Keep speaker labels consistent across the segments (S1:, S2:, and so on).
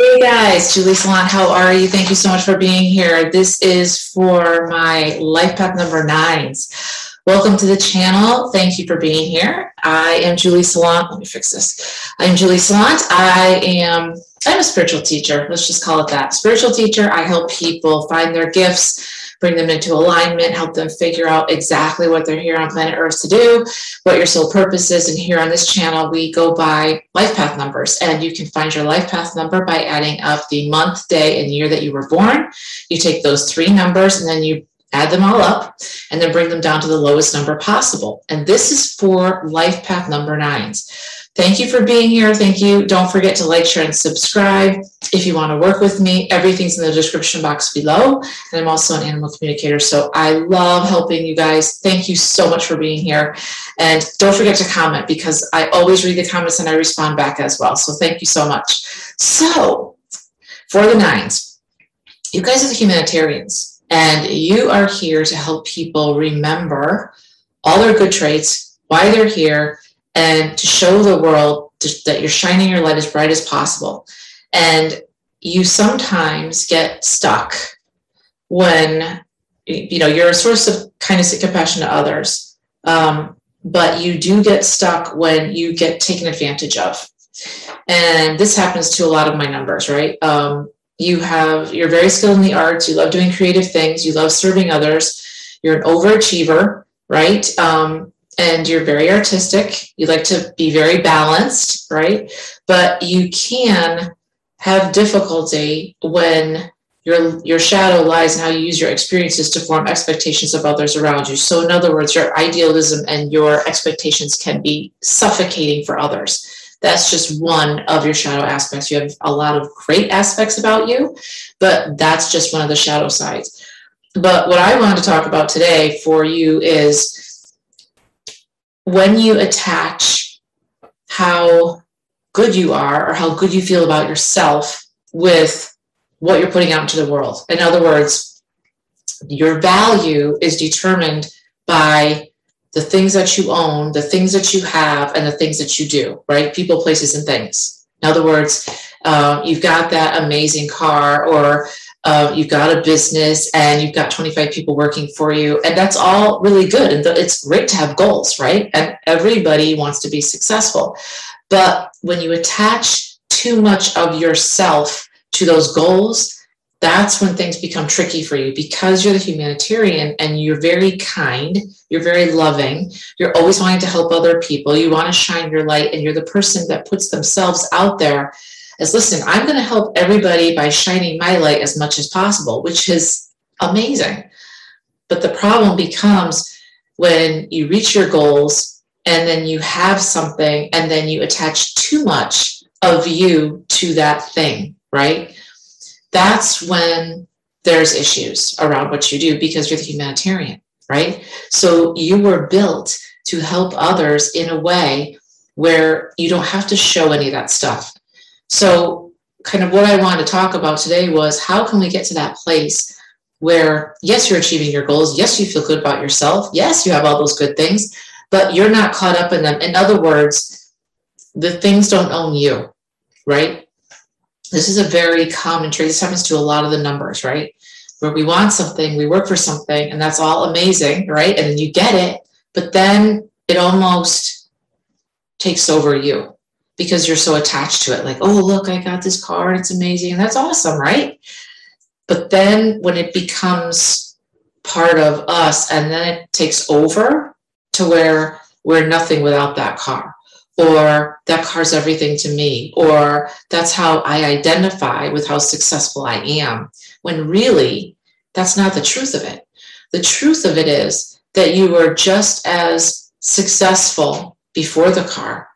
S1: Hey guys, Julie Salant, how are you? Thank you so much for being here. This is for my life path number nines. Welcome to the channel. Thank you for being here. I am Julie Salant. Let me fix this. I'm Julie Salant. I am I'm a spiritual teacher. Let's just call it that. Spiritual teacher. I help people find their gifts, bring them into alignment, help them figure out exactly what they're here on planet Earth to do, what your soul purpose is. And here on this channel, we go by life path numbers. And you can find your life path number by adding up the month, day, and year that you were born. You take those three numbers and then you add them all up and then bring them down to the lowest number possible. And this is for life path number nines. Thank you for being here. Thank you. Don't forget to like, share, and subscribe. If you want to work with me, everything's in the description box below. And I'm also an animal communicator. So I love helping you guys. Thank you so much for being here. And don't forget to comment because I always read the comments and I respond back as well. So thank you so much. So for the nines, you guys are the humanitarians and you are here to help people remember all their good traits, why they're here, and to show the world that you're shining your light as bright as possible. And you sometimes get stuck when you know you're a source of kindness and compassion to others, um, but you do get stuck when you get taken advantage of. And this happens to a lot of my numbers, right? Um, you have you're very skilled in the arts. You love doing creative things. You love serving others. You're an overachiever, right? Um, and you're very artistic. You like to be very balanced, right? But you can have difficulty when your your shadow lies in how you use your experiences to form expectations of others around you. So in other words, your idealism and your expectations can be suffocating for others. That's just one of your shadow aspects. You have a lot of great aspects about you, but that's just one of the shadow sides. But what I wanted to talk about today for you is when you attach how good you are or how good you feel about yourself with what you're putting out into the world. In other words, your value is determined by the things that you own, the things that you have, and the things that you do, right? People, places, and things. In other words, uh, you've got that amazing car or uh, you've got a business and you've got 25 people working for you and that's all really good and it's great to have goals right? And everybody wants to be successful. But when you attach too much of yourself to those goals that's when things become tricky for you. Because you're the humanitarian and you're very kind you're very loving you're always wanting to help other people you want to shine your light and you're the person that puts themselves out there is listen, I'm going to help everybody by shining my light as much as possible, which is amazing. But the problem becomes when you reach your goals and then you have something and then you attach too much of you to that thing, right? That's when there's issues around what you do because you're the humanitarian, right? So you were built to help others in a way where you don't have to show any of that stuff. So, kind of what I wanted to talk about today was how can we get to that place where, yes, you're achieving your goals. Yes, you feel good about yourself. Yes, you have all those good things, but you're not caught up in them. In other words, the things don't own you, right? This is a very common trait. This happens to a lot of the numbers, right? Where we want something, we work for something, and that's all amazing, right? And then you get it, but then it almost takes over you because you're so attached to it. Like, oh, look, I got this car and it's amazing. And that's awesome, right? But then when it becomes part of us and then it takes over to where we're nothing without that car, or that car's everything to me, or that's how I identify with how successful I am, when really that's not the truth of it. The truth of it is that you were just as successful before the car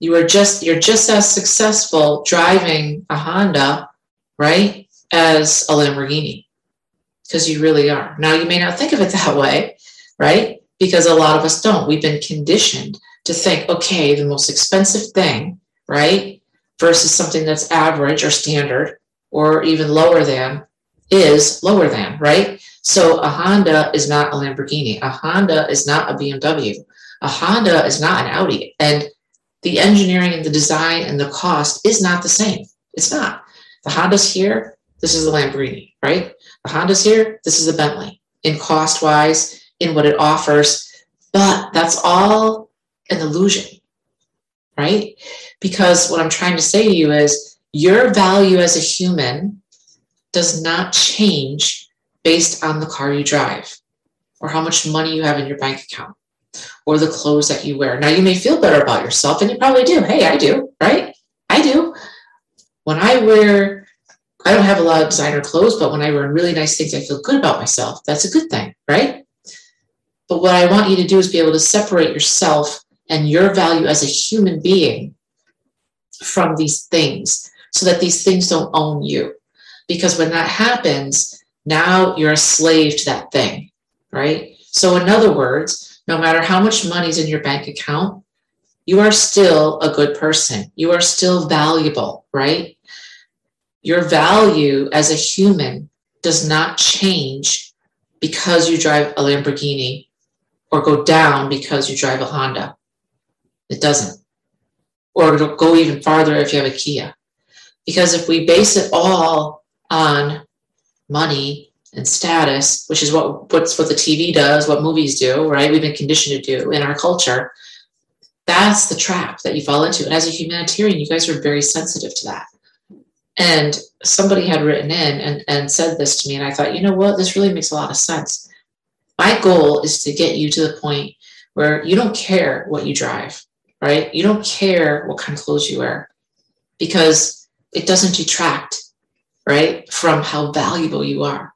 S1: you are just you're just as successful driving a Honda, right, as a Lamborghini. Because you really are. Now you may not think of it that way, right? Because a lot of us don't. We've been conditioned to think, okay, the most expensive thing, right, versus something that's average or standard or even lower than is lower than, right? So a Honda is not a Lamborghini. A Honda is not a BMW. A Honda is not an Audi. And the engineering and the design and the cost is not the same. It's not. The Honda's here, this is the Lamborghini, right? The Honda's here, this is a Bentley in cost wise, in what it offers. But that's all an illusion, right? Because what I'm trying to say to you is your value as a human does not change based on the car you drive or how much money you have in your bank account or the clothes that you wear. Now, you may feel better about yourself, and you probably do. Hey, I do, right? I do. When I wear, I don't have a lot of designer clothes, but when I wear really nice things, I feel good about myself. That's a good thing, right? But what I want you to do is be able to separate yourself and your value as a human being from these things so that these things don't own you. Because when that happens, now you're a slave to that thing, right? So, in other words, no matter how much money's in your bank account, you are still a good person. You are still valuable, right? Your value as a human does not change because you drive a Lamborghini or go down because you drive a Honda. It doesn't. Or it'll go even farther if you have a Kia. Because if we base it all on money and status, which is what what's what the TV does, what movies do, right? We've been conditioned to do in our culture. That's the trap that you fall into. And as a humanitarian, you guys are very sensitive to that. And somebody had written in and, and said this to me, and I thought, you know what, this really makes a lot of sense. My goal is to get you to the point where you don't care what you drive, right? You don't care what kind of clothes you wear because it doesn't detract right, from how valuable you are.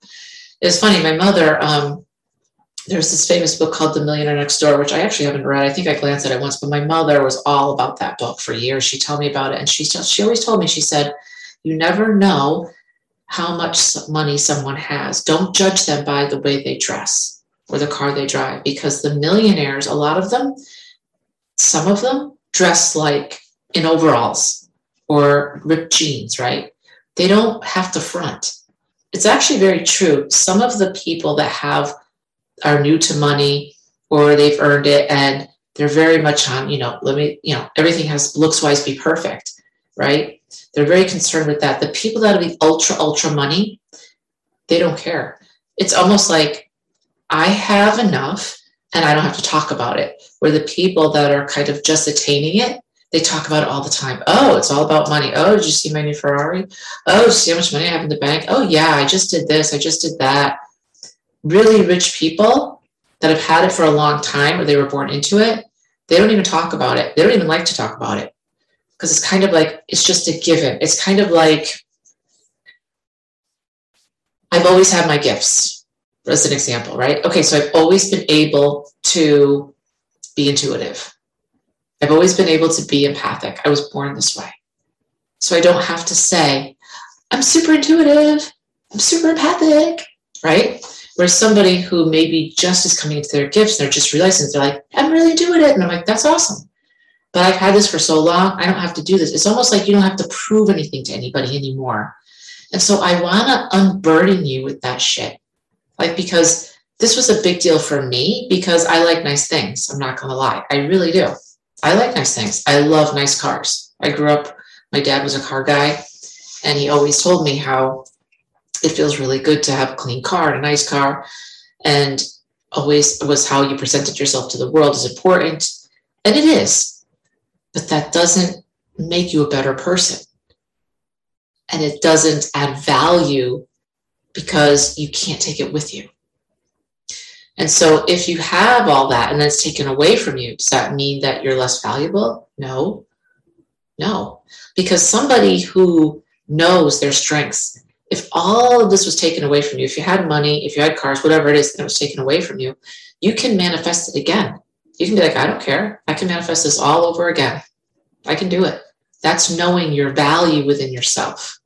S1: It's funny, my mother, um, there's this famous book called The Millionaire Next Door, which I actually haven't read. I think I glanced at it once, but my mother was all about that book for years. She told me about it, and she she always told me, she said, "You never know how much money someone has. Don't judge them by the way they dress or the car they drive, because the millionaires, a lot of them, some of them dress like in overalls or ripped jeans, right? they don't have to front. It's actually very true. Some of the people that have are new to money or they've earned it and they're very much on, you know, let me, you know, everything has looks wise be perfect, right? They're very concerned with that. The people that have the ultra, ultra money, they don't care. It's almost like I have enough and I don't have to talk about it. Where the people that are kind of just attaining it, they talk about it all the time. Oh, it's all about money. Oh, did you see my new Ferrari? Oh, see how much money I have in the bank? Oh, yeah, I just did this. I just did that. Really rich people that have had it for a long time or they were born into it, they don't even talk about it. They don't even like to talk about it because it's kind of like, it's just a given. It's kind of like, I've always had my gifts, as an example, right? Okay, so I've always been able to be intuitive. I've always been able to be empathic. I was born this way. So I don't have to say, I'm super intuitive, I'm super empathic, right? Whereas somebody who maybe just is coming into their gifts, they're just realizing they're like, I'm really intuitive. And I'm like, that's awesome. But I've had this for so long, I don't have to do this. It's almost like you don't have to prove anything to anybody anymore. And so I want to unburden you with that shit. Like, because this was a big deal for me because I like nice things. I'm not going to lie. I really do. I like nice things. I love nice cars. I grew up, my dad was a car guy, and he always told me how it feels really good to have a clean car and a nice car. And always was how you presented yourself to the world is important. And it is. But that doesn't make you a better person. And it doesn't add value because you can't take it with you. And so if you have all that and then it's taken away from you, does that mean that you're less valuable? No. No. Because somebody who knows their strengths, if all of this was taken away from you, if you had money, if you had cars, whatever it is that was taken away from you, you can manifest it again. You can be like, I don't care. I can manifest this all over again. I can do it. That's knowing your value within yourself,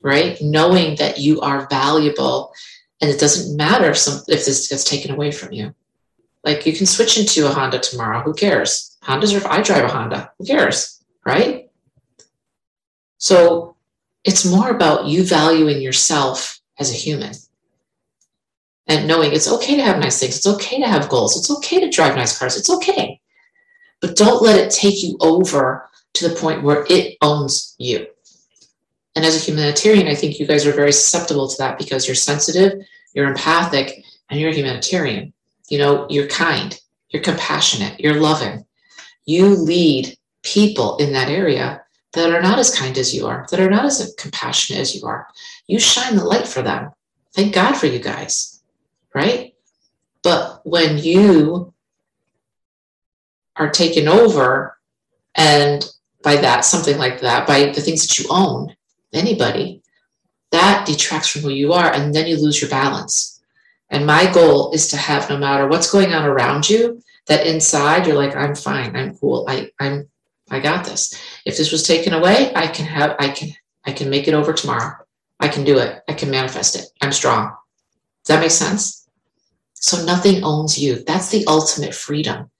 S1: right? Knowing that you are valuable and it doesn't matter if, some, if this gets taken away from you. Like you can switch into a Honda tomorrow. Who cares? Hondas if I drive a Honda. Who cares? Right? So it's more about you valuing yourself as a human and knowing it's okay to have nice things. It's okay to have goals. It's okay to drive nice cars. It's okay. But don't let it take you over to the point where it owns you. And as a humanitarian, I think you guys are very susceptible to that because you're sensitive, you're empathic, and you're humanitarian. You know, you're kind, you're compassionate, you're loving. You lead people in that area that are not as kind as you are, that are not as compassionate as you are. You shine the light for them. Thank God for you guys, right? But when you are taken over, and by that, something like that, by the things that you own, anybody, that detracts from who you are, and then you lose your balance. And my goal is to have no matter what's going on around you, that inside you're like, I'm fine, I'm cool, I, I'm I got this. If this was taken away, I can have I can I can make it over tomorrow. I can do it. I can manifest it. I'm strong. Does that make sense? So nothing owns you. That's the ultimate freedom.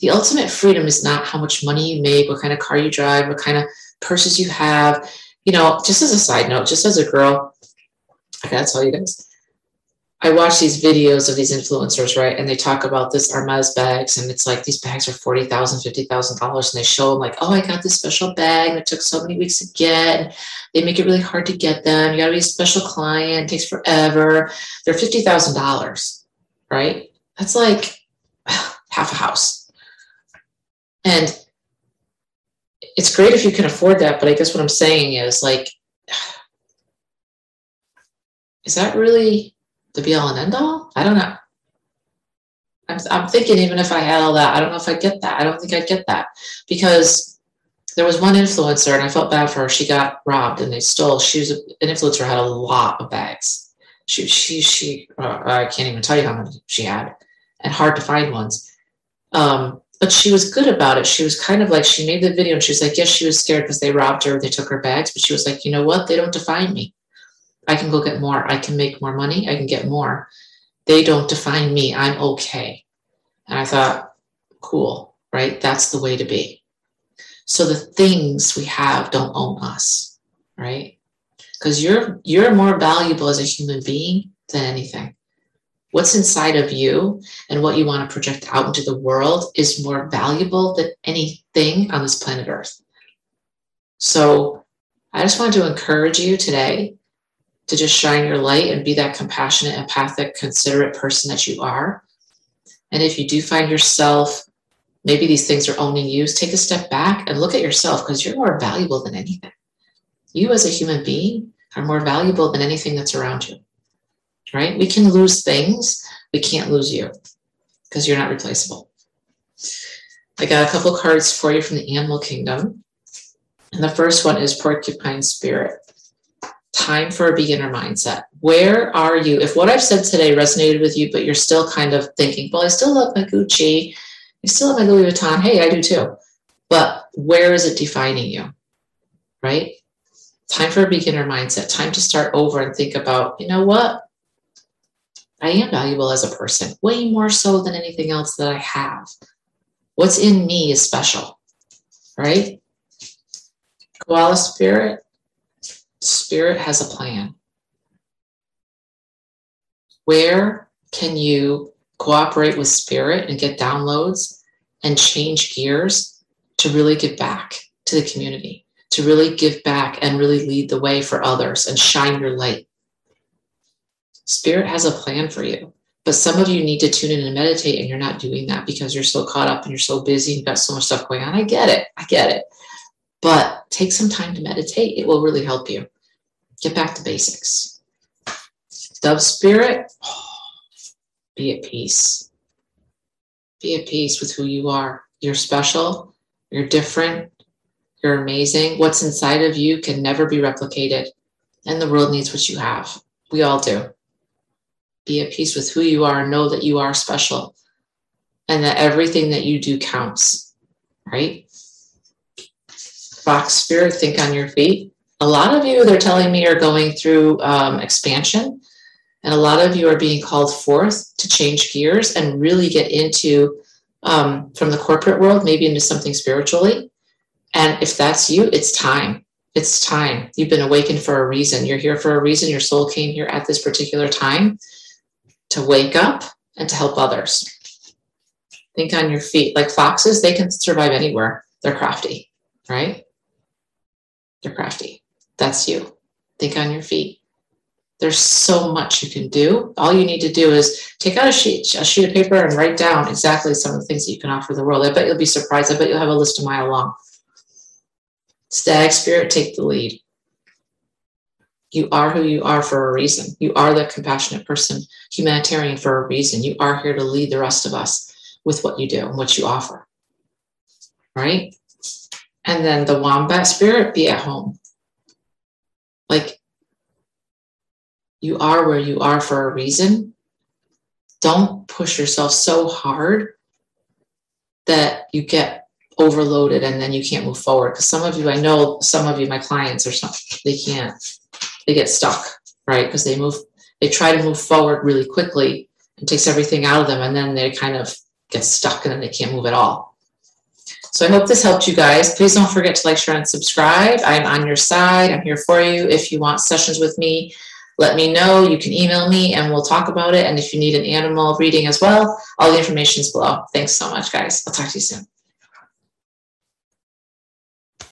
S1: The ultimate freedom is not how much money you make, what kind of car you drive, what kind of purses you have. You know, just as a side note, just as a girl, I gotta tell you guys, I watch these videos of these influencers, right? And they talk about this Hermes bags, and it's like these bags are $40,000, $50,000. And they show them, like, oh, I got this special bag and it took so many weeks to get. They make it really hard to get them. You got to be a special client, it takes forever. They're $50,000, right? That's like half a house. And it's great if you can afford that. But I guess what I'm saying is, like, is that really the be all and end all? I don't know. I'm, I'm thinking even if I had all that, I don't know if I'd get that. I don't think I'd get that because there was one influencer and I felt bad for her. She got robbed and they stole. She was an influencer had a lot of bags. She she she uh, I can't even tell you how many she had, and hard to find ones. Um, but she was good about it. She was kind of like she made the video and she was like, yes, she was scared because they robbed her, they took her bags, but she was like, you know what? They don't define me. I can go get more. I can make more money. I can get more. They don't define me. I'm okay. And I thought, cool, right? That's the way to be. So the things we have don't own us, right? Because you're you're more valuable as a human being than anything. What's inside of you and what you want to project out into the world is more valuable than anything on this planet Earth. So I just want to encourage you today to just shine your light and be that compassionate, empathic, considerate person that you are. And if you do find yourself, maybe these things are owning you, take a step back and look at yourself because you're more valuable than anything. You, as a human being, are more valuable than anything that's around you, right? We can lose things, we can't lose you because you're not replaceable. I got a couple cards for you from the animal kingdom. And the first one is porcupine spirit time for a beginner mindset. Where are you? If what I've said today resonated with you, but you're still kind of thinking, well, I still love my Gucci, I still love my Louis Vuitton. Hey, I do too. But where is it defining you? Right? Time for a beginner mindset. Time to start over and think about, you know what? I am valuable as a person, way more so than anything else that I have. What's in me is special, right? Koala spirit, Spirit has a plan. Where can you cooperate with Spirit and get downloads and change gears to really give back to the community, to really give back and really lead the way for others and shine your light? Spirit has a plan for you. But some of you need to tune in and meditate, and you're not doing that because you're so caught up and you're so busy and you've got so much stuff going on. I get it. I get it. But take some time to meditate. It will really help you. Get back to basics. Dove spirit, be at peace. Be at peace with who you are. You're special. You're different. You're amazing. What's inside of you can never be replicated. And the world needs what you have. We all do. Be at peace with who you are and know that you are special and that everything that you do counts, right? Fox spirit, think on your feet a lot of you, they're telling me, are going through um, expansion. And a lot of you are being called forth to change gears and really get into um, from the corporate world, maybe into something spiritually. And if that's you, it's time. It's time. You've been awakened for a reason. You're here for a reason. Your soul came here at this particular time to wake up and to help others. Think on your feet. Like foxes, they can survive anywhere. They're crafty, right? They're crafty. That's you. think on your feet. There's so much you can do. All you need to do is take out a sheet, a sheet of paper and write down exactly some of the things that you can offer the world. I bet you'll be surprised. I bet you'll have a list a mile long. Stag spirit, take the lead. You are who you are for a reason. You are the compassionate person, humanitarian for a reason. You are here to lead the rest of us with what you do and what you offer. Right? And then the wombat spirit, be at home. Like you are where you are for a reason. Don't push yourself so hard that you get overloaded and then you can't move forward. Because some of you, I know some of you, my clients or something, they can't, they get stuck, right? Because they move, they try to move forward really quickly and takes everything out of them and then they kind of get stuck and then they can't move at all. So I hope this helped you guys. Please don't forget to like, share, and subscribe. I'm on your side. I'm here for you. If you want sessions with me, let me know. You can email me and we'll talk about it. And if you need an animal reading as well, all the information is below. Thanks so much, guys. I'll talk to you soon.